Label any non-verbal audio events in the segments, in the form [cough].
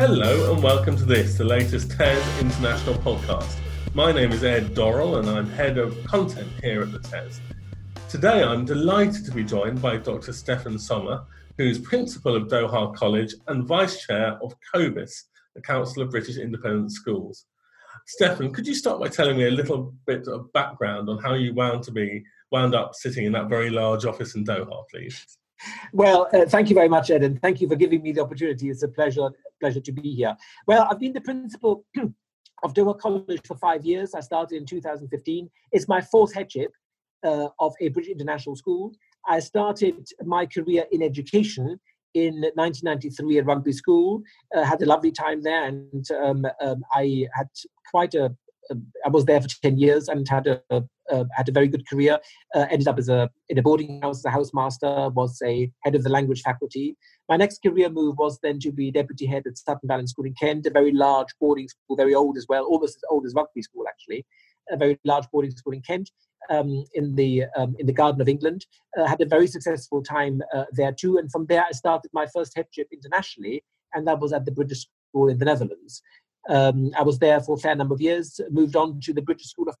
Hello and welcome to this, the latest TES International podcast. My name is Ed Dorrell and I'm head of content here at the TES. Today I'm delighted to be joined by Dr. Stefan Sommer, who's principal of Doha College and vice chair of COBIS, the Council of British Independent Schools. Stefan, could you start by telling me a little bit of background on how you wound to be wound up sitting in that very large office in Doha, please? Well, uh, thank you very much, Ed, and thank you for giving me the opportunity. It's a pleasure, pleasure to be here. Well, I've been the principal [clears throat] of Doha College for five years. I started in 2015. It's my fourth headship uh, of a British international school. I started my career in education in 1993 at Rugby School. Uh, had a lovely time there, and um, um, I had quite a. I was there for 10 years and had a, uh, had a very good career. Uh, ended up as a in a boarding house as a housemaster. Was a head of the language faculty. My next career move was then to be deputy head at Sutton Valence School in Kent, a very large boarding school, very old as well, almost as old as Rugby School actually. A very large boarding school in Kent. Um, in the um, in the Garden of England. Uh, had a very successful time uh, there too, and from there I started my first headship internationally, and that was at the British School in the Netherlands. Um, I was there for a fair number of years. Moved on to the British School of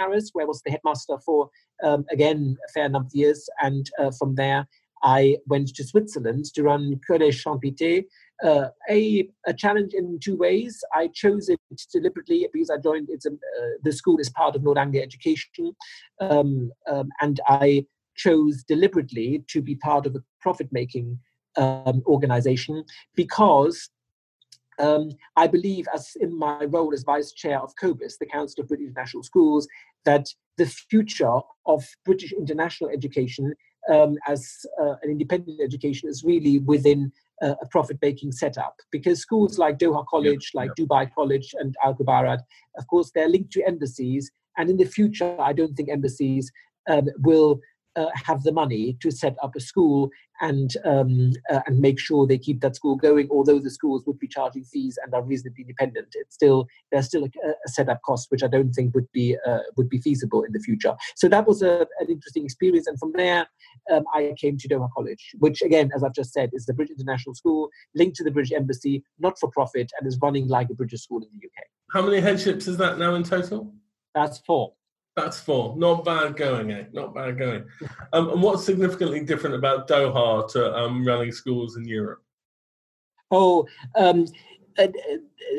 Paris, where I was the headmaster for um, again a fair number of years, and uh, from there I went to Switzerland to run Collège Champittet, uh, a, a challenge in two ways. I chose it deliberately because I joined it's a, uh, the school is part of Nord Anglia Education, um, um, and I chose deliberately to be part of a profit making um, organization because um, I believe, as in my role as vice chair of COBIS, the Council of British International Schools, that the future of British international education um, as uh, an independent education is really within uh, a profit-making setup. Because schools like Doha College, like Dubai College, and Al Khubairat, of course, they're linked to embassies. And in the future, I don't think embassies um, will uh, have the money to set up a school and um, uh, and make sure they keep that school going. Although the schools would be charging fees and are reasonably independent, it's still there's still a, a setup cost which I don't think would be uh, would be feasible in the future. So that was a, an interesting experience, and from there um, I came to Doha College, which again, as I've just said, is the British International School linked to the British Embassy, not for profit, and is running like a British school in the UK. How many headships is that now in total? That's four. That's four. Not bad going, eh? Not bad going. Um, and what's significantly different about Doha to um, running schools in Europe? Oh, um, uh, uh,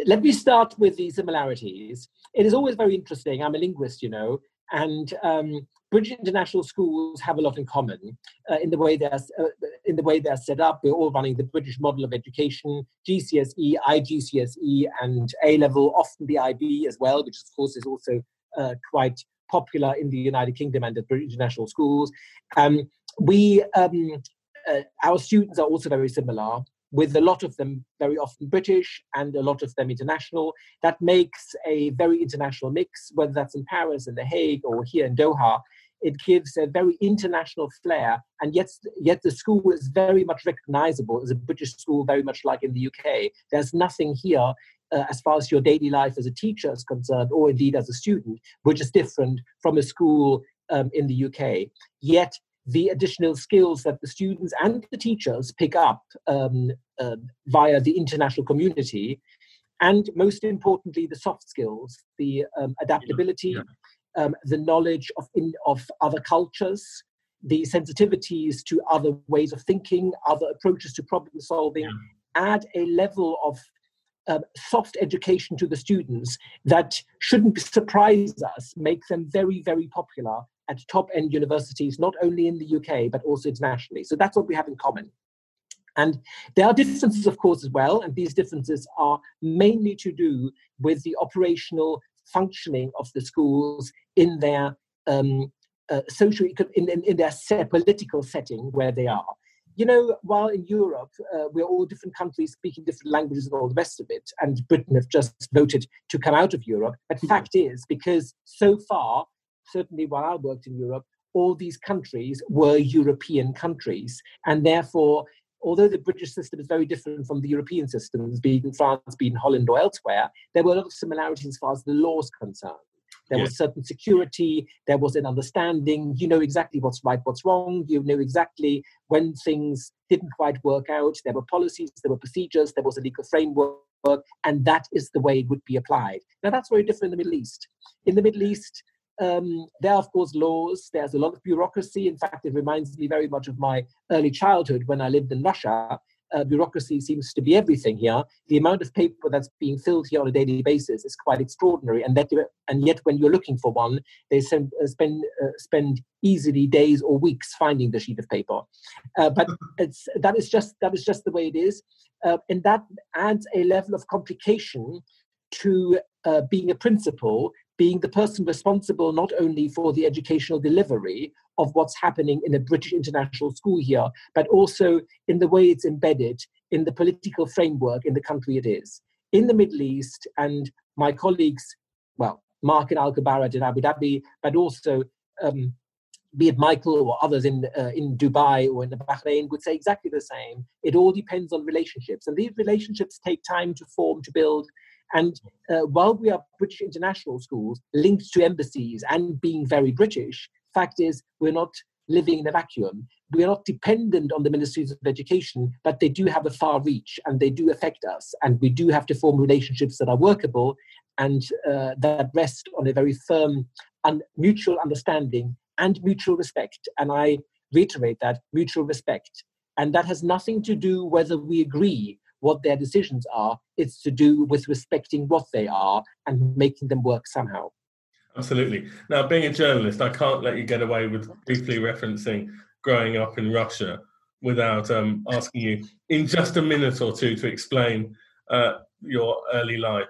let me start with the similarities. It is always very interesting. I'm a linguist, you know, and um, British international schools have a lot in common uh, in the way they're uh, in the way they're set up. We're all running the British model of education: GCSE, IGCSE, and A level. Often the IB as well, which of course is also uh, quite popular in the United Kingdom and at international schools. Um, we, um, uh, our students are also very similar, with a lot of them very often British and a lot of them international. That makes a very international mix, whether that's in Paris, in The Hague, or here in Doha. It gives a very international flair, and yet, yet the school is very much recognizable as a British school, very much like in the UK. There's nothing here uh, as far as your daily life as a teacher is concerned, or indeed as a student, which is different from a school um, in the UK. Yet, the additional skills that the students and the teachers pick up um, uh, via the international community, and most importantly, the soft skills, the um, adaptability, yeah. Yeah. Um, the knowledge of, in, of other cultures, the sensitivities to other ways of thinking, other approaches to problem solving, yeah. add a level of um, soft education to the students that shouldn't surprise us, make them very, very popular at top end universities, not only in the UK, but also internationally. So that's what we have in common. And there are differences, of course, as well, and these differences are mainly to do with the operational functioning of the schools in their um, uh, social in, in, in their political setting where they are you know, while in Europe, uh, we're all different countries speaking different languages and all the rest of it, and Britain have just voted to come out of Europe. But the fact is, because so far, certainly while I worked in Europe, all these countries were European countries. And therefore, although the British system is very different from the European systems, be it in France, be it in Holland or elsewhere, there were a lot of similarities as far as the law is concerned. There was certain security. There was an understanding. You know exactly what's right, what's wrong. You know exactly when things didn't quite work out. There were policies, there were procedures, there was a legal framework. and that is the way it would be applied. Now, that's very different in the Middle East. In the Middle East, um, there are, of course, laws. There's a lot of bureaucracy. In fact, it reminds me very much of my early childhood when I lived in Russia uh, bureaucracy seems to be everything here. The amount of paper that's being filled here on a daily basis is quite extraordinary, and that and yet when you're looking for one, they send, uh, spend uh, spend easily days or weeks finding the sheet of paper. Uh, but it's that is just that is just the way it is, uh, and that adds a level of complication to uh, being a principal being the person responsible not only for the educational delivery of what's happening in a British international school here, but also in the way it's embedded in the political framework in the country it is. In the Middle East, and my colleagues, well, Mark and Al Khubairat in Abu Dhabi, but also um, be it Michael or others in uh, in Dubai or in Bahrain would say exactly the same. It all depends on relationships, and these relationships take time to form, to build, and uh, while we are British international schools linked to embassies and being very British, fact is we're not living in a vacuum. We are not dependent on the ministries of education, but they do have a far reach and they do affect us. And we do have to form relationships that are workable and uh, that rest on a very firm and mutual understanding and mutual respect. And I reiterate that mutual respect. And that has nothing to do whether we agree what their decisions are. It's to do with respecting what they are and making them work somehow. Absolutely. Now, being a journalist, I can't let you get away with briefly referencing growing up in Russia without um, asking you in just a minute or two to explain uh, your early life.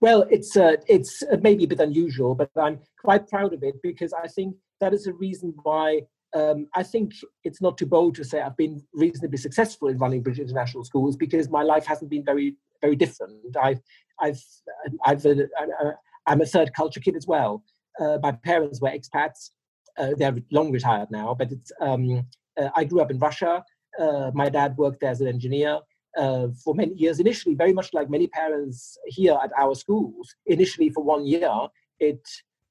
Well, it's uh, it's maybe a bit unusual, but I'm quite proud of it because I think that is a reason why um, I think it's not too bold to say I've been reasonably successful in running British international schools because my life hasn't been very very different. I've I've I've uh, I'm a third culture kid as well. Uh, my parents were expats. Uh, they're long retired now, but it's um, uh, I grew up in Russia. Uh, my dad worked there as an engineer. Uh, for many years, initially, very much like many parents here at our schools, initially for one year, it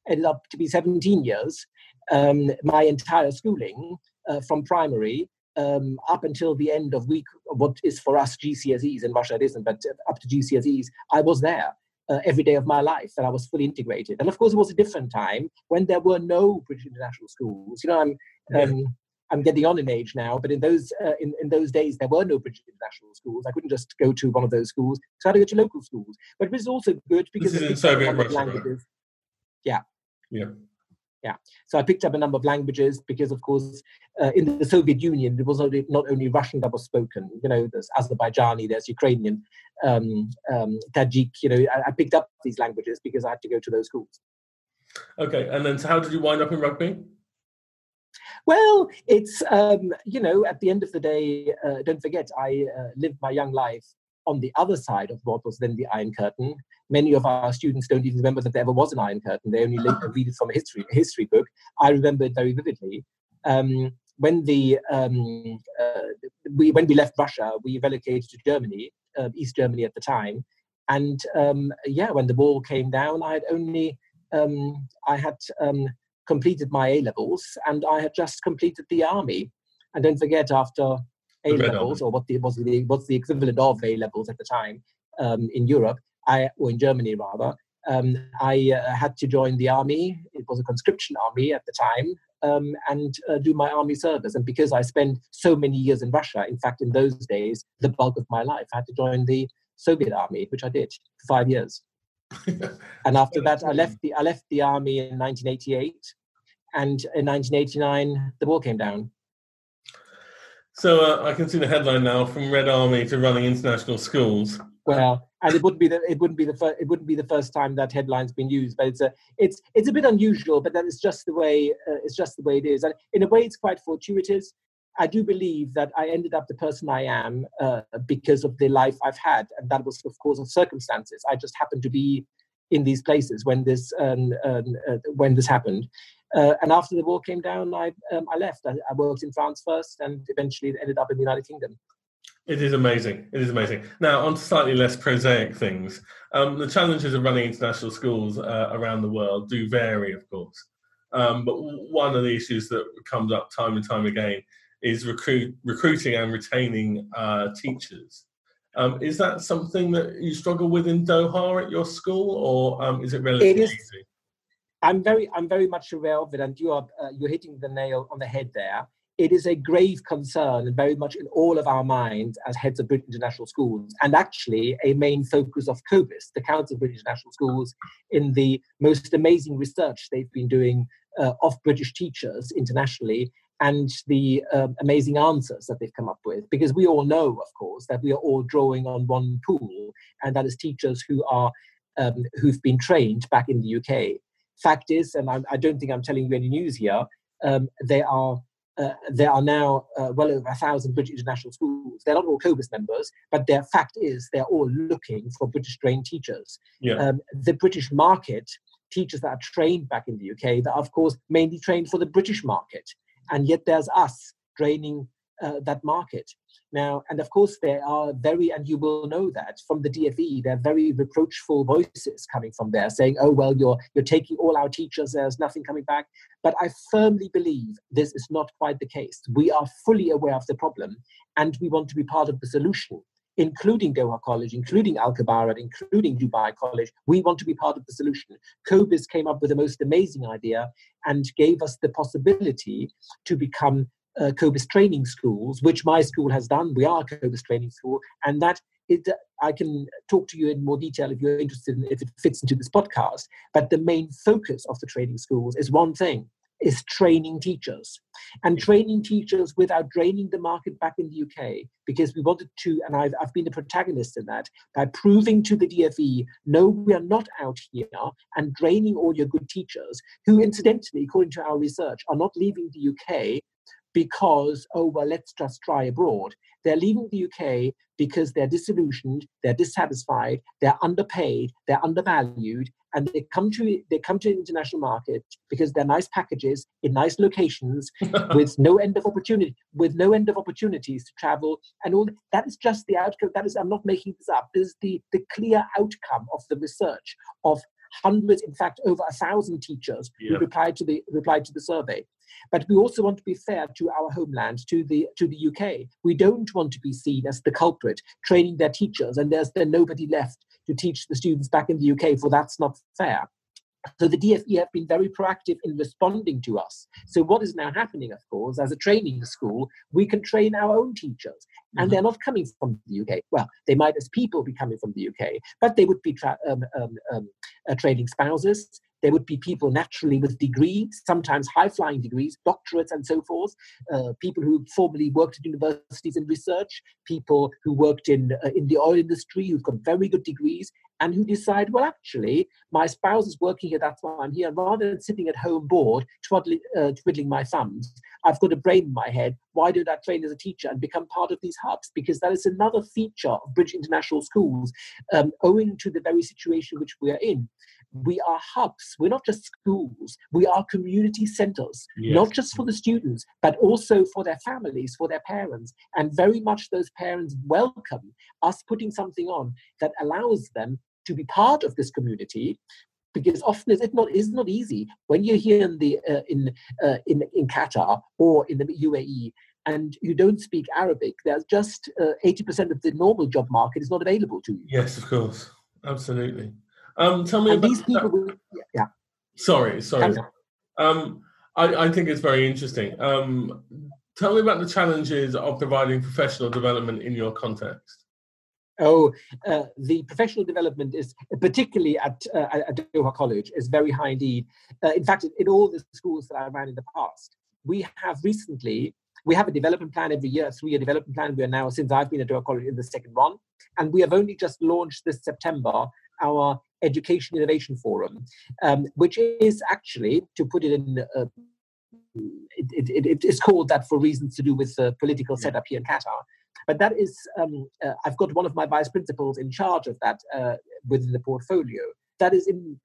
ended up to be 17 years um, my entire schooling uh, from primary um, up until the end of week, what is for us GCSEs in Russia it isn't, but up to GCSEs, I was there uh, every day of my life that I was fully integrated. And of course, it was a different time when there were no British international schools. You know, I'm um, I'm getting on in age now, but in those uh, in, in those days there were no British international schools. I couldn't just go to one of those schools, so I had to go to local schools. But it was also good because this is in Soviet Russia. Languages. Yeah. Yeah yeah. So i picked up a number of languages because of course uh, in the soviet union it was not only russian that was spoken you know there's azerbaijani there's ukrainian um, um, tajik you know I, I, picked up these languages because i had to go to those schools. Okay and then so how did you wind up in rugby? Well it's um, you know at the end of the day uh, don't forget i uh, lived my young life on the other side of what was then the Iron Curtain. Many of our students don't even remember that there ever was an Iron Curtain. They only read it from a history a history book. I remember it very vividly. Um, when the um, uh, we when we left Russia, we relocated to Germany, uh, East Germany at the time, and um, yeah, when the wall came down, I had only um, I had um, completed my A levels, and I had just completed the army. And don't forget, after a levels, or what the, was the what's the equivalent of A levels at the time um, in Europe, I or in Germany rather. Um, I uh, had to join the army. It was a conscription army at the time, um, and uh, do my army service. And because I spent so many years in Russia, in fact, in those days, the bulk of my life, I had to join the Soviet army, which I did for five years. [laughs] and after that, I left the I left the army in 1988, and in 1989, the war came down. So uh, I can see the headline now: from Red Army to running international schools. Well, and it wouldn't be the it wouldn't be the first it wouldn't be the first time that headline's been used, but it's a it's it's a bit unusual, but that is just the way uh, it's just the way it is, and in a way, it's quite fortuitous. I do believe that I ended up the person I am uh, because of the life I've had, and that was, of course, of circumstances. I just happened to be in these places when this um, um, uh, when this happened, uh, and after the war came down, I, um, I left. I, I, worked in France first and eventually ended up in the United Kingdom. It is amazing. It is amazing. Now, on to slightly less prosaic things. Um, the challenges of running international schools uh, around the world do vary, of course. Um, but one of the issues that comes up time and time again is recruit, recruiting and retaining uh, teachers. Um, is that something that you struggle with in Doha at your school, or um, is it relatively it is, easy? I'm very, I'm very much aware of it, and you are uh, you're hitting the nail on the head there. It is a grave concern and very much in all of our minds as heads of British International Schools, and actually a main focus of COBIS, the Council of British International Schools, in the most amazing research they've been doing uh, of British teachers internationally and the um, amazing answers that they've come up with. Because we all know, of course, that we are all drawing on one pool, and that is teachers who are um, who've been trained back in the UK. Fact is, and I, I don't think I'm telling you any news here, um, there are uh, there are now uh, well over a thousand British international schools. They're not all COBIS members, but their fact is they're all looking for British trained teachers. Yeah. Um, the British market, teachers that are trained back in the UK, that are of course mainly trained for the British market and yet there's us draining uh, that market. Now and of course there are very and you will know that from the dfe there are very reproachful voices coming from there saying oh well you're you're taking all our teachers there's nothing coming back. But i firmly believe this is not quite the case. We are fully aware of the problem and we want to be part of the solution including Doha College, including Al Khubairat, including Dubai College. We want to be part of the solution. COBIS came up with the most amazing idea and gave us the possibility to become uh, COBIS training schools, which my school has done. We are COBIS training school, and that it, I can talk to you in more detail if you're interested, in, if it fits into this podcast. But the main focus of the training schools is one thing is training teachers. And training teachers without draining the market back in the UK because we wanted to, and I've, I've been a protagonist in that, by proving to the DFE, no, we are not out here and draining all your good teachers who, incidentally, according to our research, are not leaving the UK because, oh, well, let's just try abroad. They're leaving the UK because they're disillusioned, they're dissatisfied, they're underpaid, they're undervalued, and they come to they come to the international market because they're nice packages in nice locations [laughs] with no end of opportunity with no end of opportunities to travel and all that is just the outcome that is i'm not making this up this is the the clear outcome of the research of hundreds in fact over a thousand teachers who replied to the replied to the survey but we also want to be fair to our homeland, to the to the UK. We don't want to be seen as the culprit, training their teachers, and there's then nobody left to teach the students back in the UK, for that's not fair. So the DFE have been very proactive in responding to us. So what is now happening, of course, as a training school, we can train our own teachers, and mm-hmm. they're not coming from the UK. Well, they might as people be coming from the UK, but they would be tra- um, um, um, uh, training spouses. There would be people naturally with degrees, sometimes high flying degrees, doctorates, and so forth. Uh, people who formerly worked at universities in research, people who worked in, uh, in the oil industry, who've got very good degrees, and who decide, well, actually, my spouse is working here, that's why I'm here. Rather than sitting at home bored, twiddling, uh, twiddling my thumbs, I've got a brain in my head. Why don't I train as a teacher and become part of these hubs? Because that is another feature of British International Schools, um, owing to the very situation which we are in we are hubs. We're not just schools. We are community centers, yes. not just for the students, but also for their families, for their parents. And very much those parents welcome us putting something on that allows them to be part of this community. Because often it's not is not easy when you're here in the uh, in uh, in in Qatar or in the UAE and you don't speak Arabic. There's just uh, eighty percent of the normal job market is not available to you. Yes, of course, absolutely. Um, tell me and about these people. Will, yeah. Sorry, sorry. Um, I, I think it's very interesting. Um, tell me about the challenges of providing professional development in your context. Oh, uh, the professional development is particularly at, uh, at Doha College is very high indeed. Uh, in fact, in, all the schools that I ran in the past, we have recently we have a development plan every year, a three-year development plan. We are now, since I've been at Doha College, in the second one, and we have only just launched this September our Education Innovation Forum, um, which is actually, to put it in, uh, it, it, it is called that for reasons to do with the political setup here in Qatar. But that is, um, uh, I've got one of my vice principals in charge of that uh, within the portfolio. That is in,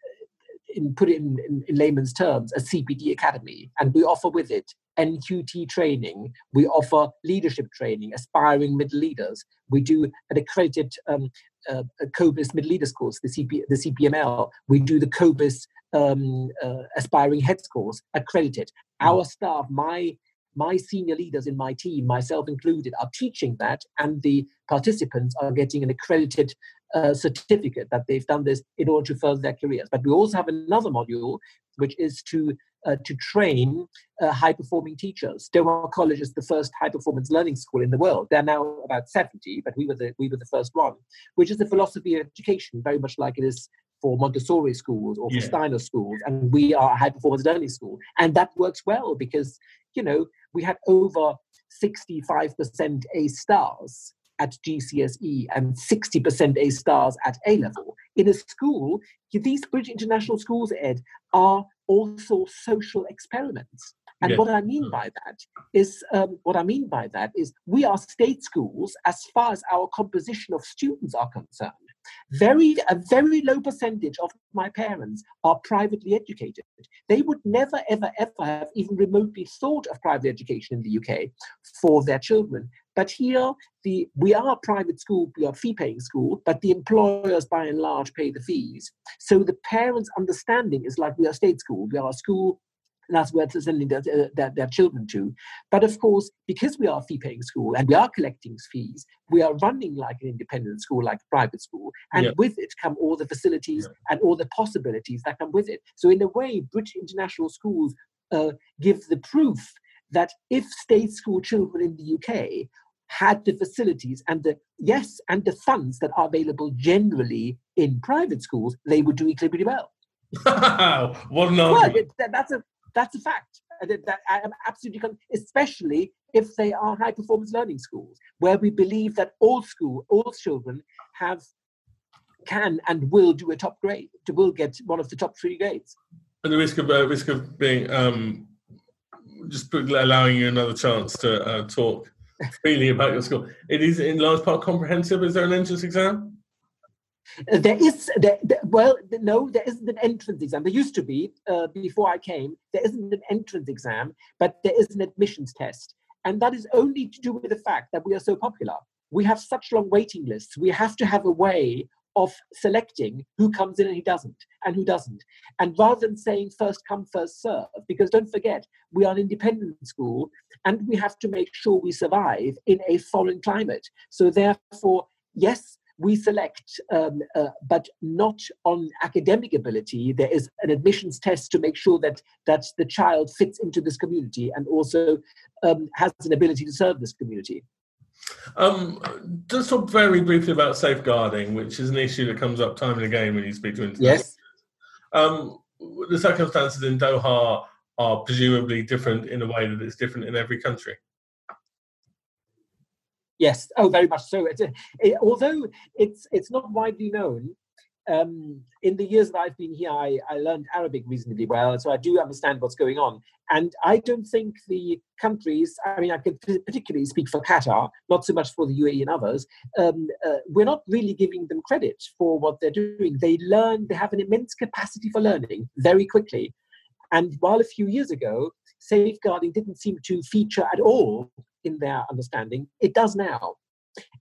in put it in, in, in layman's terms, a CPD academy, and we offer with it NQT training. We offer leadership training, aspiring middle leaders. We do an accredited um, uh, COBIS middle leaders course, the, CP, the CPML. We do the COBIS um, uh, aspiring heads course, accredited. Our staff, my my senior leaders in my team, myself included, are teaching that, and the participants are getting an accredited uh, certificate that they've done this in order to further their careers. But we also have another module, which is to uh, to train uh, high performing teachers. Doha College is the first high performance learning school in the world. They're now about 70, but we were the we were the first one, which is the philosophy of education, very much like it is for Montessori schools or for yeah. Steiner schools, and we are a high performance learning school, and that works well because you know we had over 65% A stars at GCSE and 60% A stars at A level. In a school, these British international schools, Ed, are also social experiments. And yeah. what I mean by that is, um, what I mean by that is, we are state schools as far as our composition of students are concerned. Very, a very low percentage of my parents are privately educated. They would never, ever, ever have even remotely thought of private education in the UK for their children. But here, the we are a private school, we are fee-paying school, but the employers, by and large, pay the fees. So the parents' understanding is like we are state school. We are a school and that's where they're sending their, their, their, children to. But of course, because we are a fee paying school and we are collecting fees, we are running like an independent school, like a private school. And with it come all the facilities and all the possibilities that come with it. So, in a way, British international schools uh, give the proof that if state school children in the UK had the facilities and the yes and the funds that are available generally in private schools, they would do equally well. [laughs] what an well, that's a that's a fact. That I am absolutely, especially if they are high performance learning schools, where we believe that all school, all children have, can and will do a top grade, will get one of the top three grades. And the risk of uh, risk of being um, just allowing you another chance to uh, talk freely about your school. It is in large part comprehensive. Is there an entrance exam? There is, there, there, well, no, there isn't an entrance exam. There used to be uh, before I came. There isn't an entrance exam, but there is an admissions test, and that is only to do with the fact that we are so popular. We have such long waiting lists. We have to have a way of selecting who comes in and who doesn't, and who doesn't. And rather than saying first come, first serve, because don't forget, we are an independent school and we have to make sure we survive in a foreign climate. So, therefore, yes, we select, um, uh, but not on academic ability. There is an admissions test to make sure that that the child fits into this community and also um, has an ability to serve this community. Um, just talk very briefly about safeguarding, which is an issue that comes up time and again when you speak to international. Yes. Um, the circumstances in Doha are presumably different in a way that it's different in every country. Yes, oh, very much so. It, it, although it's it's not widely known, um, in the years that I've been here, I, I learned Arabic reasonably well, so I do understand what's going on. And I don't think the countries, I mean, I can particularly speak for Qatar, not so much for the UAE and others, um, uh, we're not really giving them credit for what they're doing. They learn, they have an immense capacity for learning very quickly. And while a few years ago, safeguarding didn't seem to feature at all in their understanding. It does now.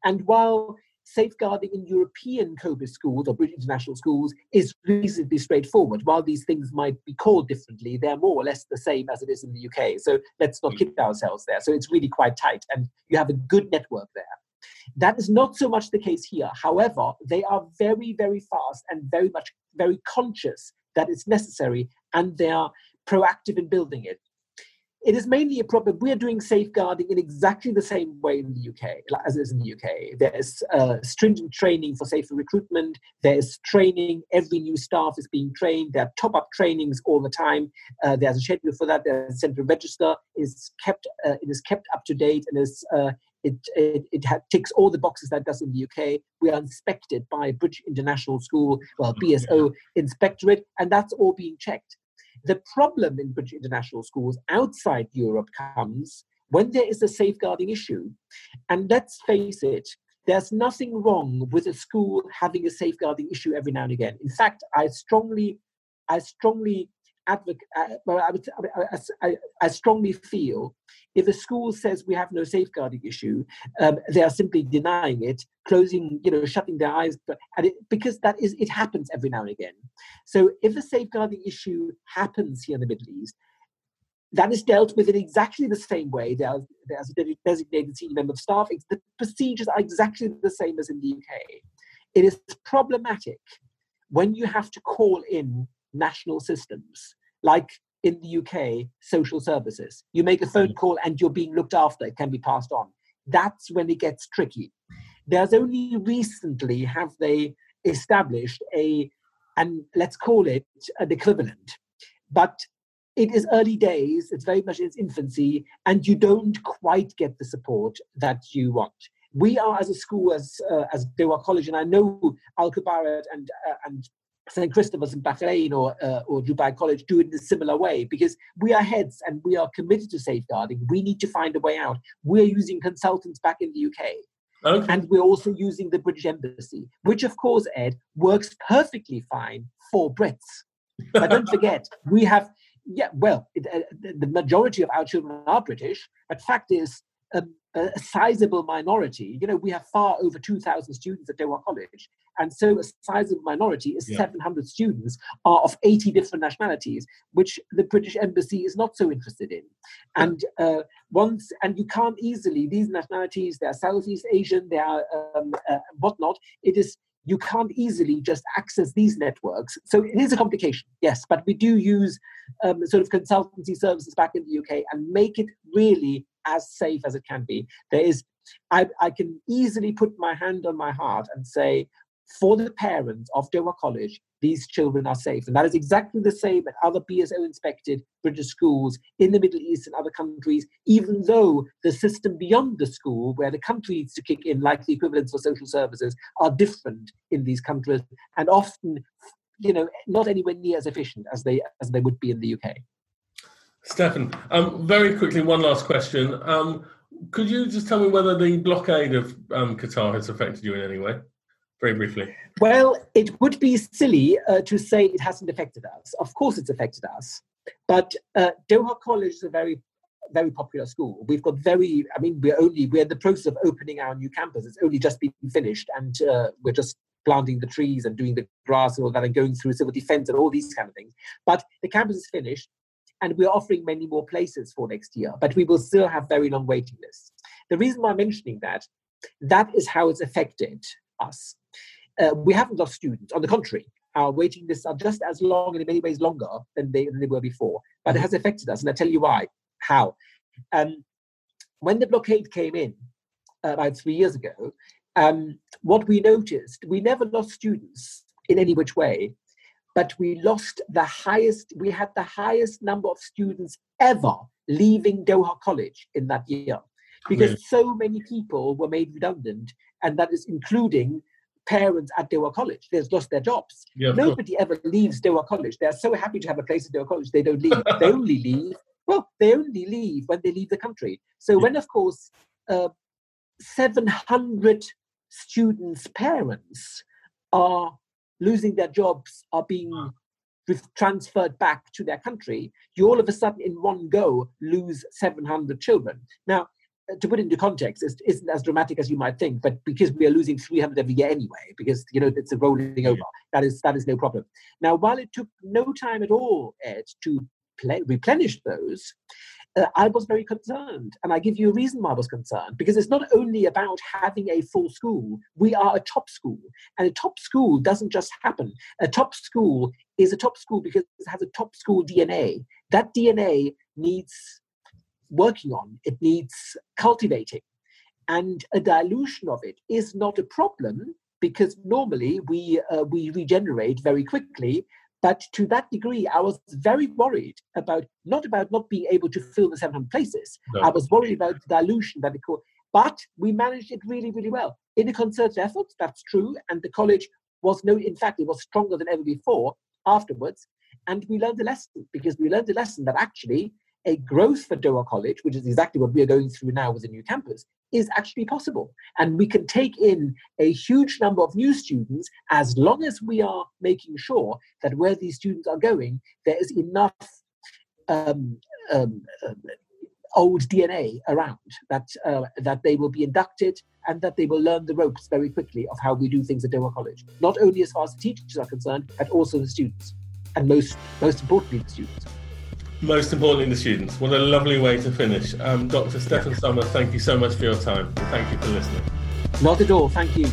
And while safeguarding in European COBIS schools or British international schools is reasonably straightforward. While these things might be called differently, they're more or less the same as it is in the UK. So let's not hmm. kid ourselves there. So it's really quite tight, and you have a good network there. That is not so much the case here. However, they are very, very fast and very much very conscious that it's necessary, and they are proactive in building it it is mainly a problem. We are doing safeguarding in exactly the same way in the UK as it is in the UK. There is uh, stringent training for safer recruitment. There is training. Every new staff is being trained. There are top-up trainings all the time. Uh, there's a schedule for that. There's a central register. is kept. Uh, it is kept up to date and is. Uh, it, it, it ticks all the boxes that it does in the UK. We are inspected by British International School, well, BSO Inspectorate, and that's all being checked. The problem in British international schools outside Europe comes when there is a safeguarding issue. And let's face it, there's nothing wrong with a school having a safeguarding issue every now and again. In fact, I strongly, I strongly advocate, uh, well, I, I, I, I, strongly feel if a school says we have no safeguarding issue, um, they are simply denying it, closing, you know, shutting their eyes, and it, because that is, it happens every now and again. So if a safeguarding issue happens here in the Middle East, that is dealt with in exactly the same way. There's, a designated senior member of staff. The procedures are exactly the same as in the UK. It is problematic when you have to call in national systems, like in the UK, social services. You make a phone call and you're being looked after, it can be passed on. That's when it gets tricky. There's only recently have they established a, and let's call it an equivalent. But it is early days, it's very much in its infancy, and you don't quite get the support that you want. We are, as a school, as uh, as Doha College, and I know Al Khubairat and uh, and St. Christopher's in Bahrain or uh, or Dubai College do it in a similar way because we are heads and we are committed to safeguarding. We need to find a way out. We're using consultants back in the UK. Okay. And we're also using the British Embassy, which, of course, Ed, works perfectly fine for Brits. But don't [laughs] forget, we have yeah, well, it, uh, the majority of our children are British, but fact is, um, a sizable minority, you know, we have far over 2,000 students at Doha College, and so a sizable minority is yeah. 700 students are of 80 different nationalities, which the British Embassy is not so interested in. And uh, once, and you can't easily, these nationalities, they are Southeast Asian, they are um, uh, whatnot, it is you can't easily just access these networks. So it is a complication, yes, but we do use um, sort of consultancy services back in the UK and make it really as safe as it can be. There is, I, I can easily put my hand on my heart and say, for the parents of Doha College, these children are safe. And that is exactly the same at other BSO inspected British schools in the Middle East and other countries, even though the system beyond the school, where the country needs to kick in, like the equivalents for social services, are different in these countries and often you know not anywhere near as efficient as they as they would be in the UK. Stefan, um, very quickly, one last question. Um, could you just tell me whether the blockade of um, Qatar has affected you in any way? Very briefly? Well, it would be silly uh, to say it hasn't affected us. Of course, it's affected us. But uh, Doha College is a very, very popular school. We've got very, I mean, we're only, we're in the process of opening our new campus. It's only just been finished, and uh, we're just planting the trees and doing the grass and all that, and going through civil defense and all these kind of things. But the campus is finished, and we're offering many more places for next year, but we will still have very long waiting lists. The reason why I'm mentioning that, that is how it's affected us. Uh, we haven't lost students. On the contrary, our waiting lists are just as long and in many ways longer than they, than they were before. But it has affected us, and I'll tell you why. How? Um, when the blockade came in uh, about three years ago, um, what we noticed, we never lost students in any which way, but we lost the highest, we had the highest number of students ever leaving Doha College in that year because so many people were made redundant, and that is including parents at Doha College. They've lost their jobs. Yeah, Nobody ever leaves Doha College. They're so happy to have a place at Doha College. They don't leave. they only [laughs] leave. Well, they only leave when they leave the country. So yeah. when, of course, uh, 700 students' parents are losing their jobs, are being transferred back to their country, you all of a sudden in one go lose 700 children. Now, to put it into context, it isn't as dramatic as you might think, but because we are losing 300 every year anyway, because you know it's a rolling over, that is that is no problem. Now, while it took no time at all, Ed, to play, replenish those, uh, I was very concerned, and I give you a reason why I was concerned because it's not only about having a full school. We are a top school, and a top school doesn't just happen. A top school is a top school because it has a top school DNA. That DNA needs working on, it needs cultivating. And a dilution of it is not a problem because normally we, uh, we regenerate very quickly. But to that degree, I was very worried about not about not being able to fill the 700 places. No. I was worried about the dilution that it could. But we managed it really, really well. In a concerted effort, that's true. And the college was no, in fact, it was stronger than ever before afterwards. And we learned a lesson because we learned a lesson that actually a growth for Doha College, which is exactly what we are going through now with the new campus, is actually possible. And we can take in a huge number of new students as long as we are making sure that where these students are going, there is enough um, um, um, old DNA around that, uh, that they will be inducted and that they will learn the ropes very quickly of how we do things at Doha College. Not only as far as the teachers are concerned, but also the students. And most, most importantly, the students. Most importantly, the students. What a lovely way to finish. Um, Dr. Stefan Sommer, thank you so much for your time. Thank you for listening. Not at all. Thank you.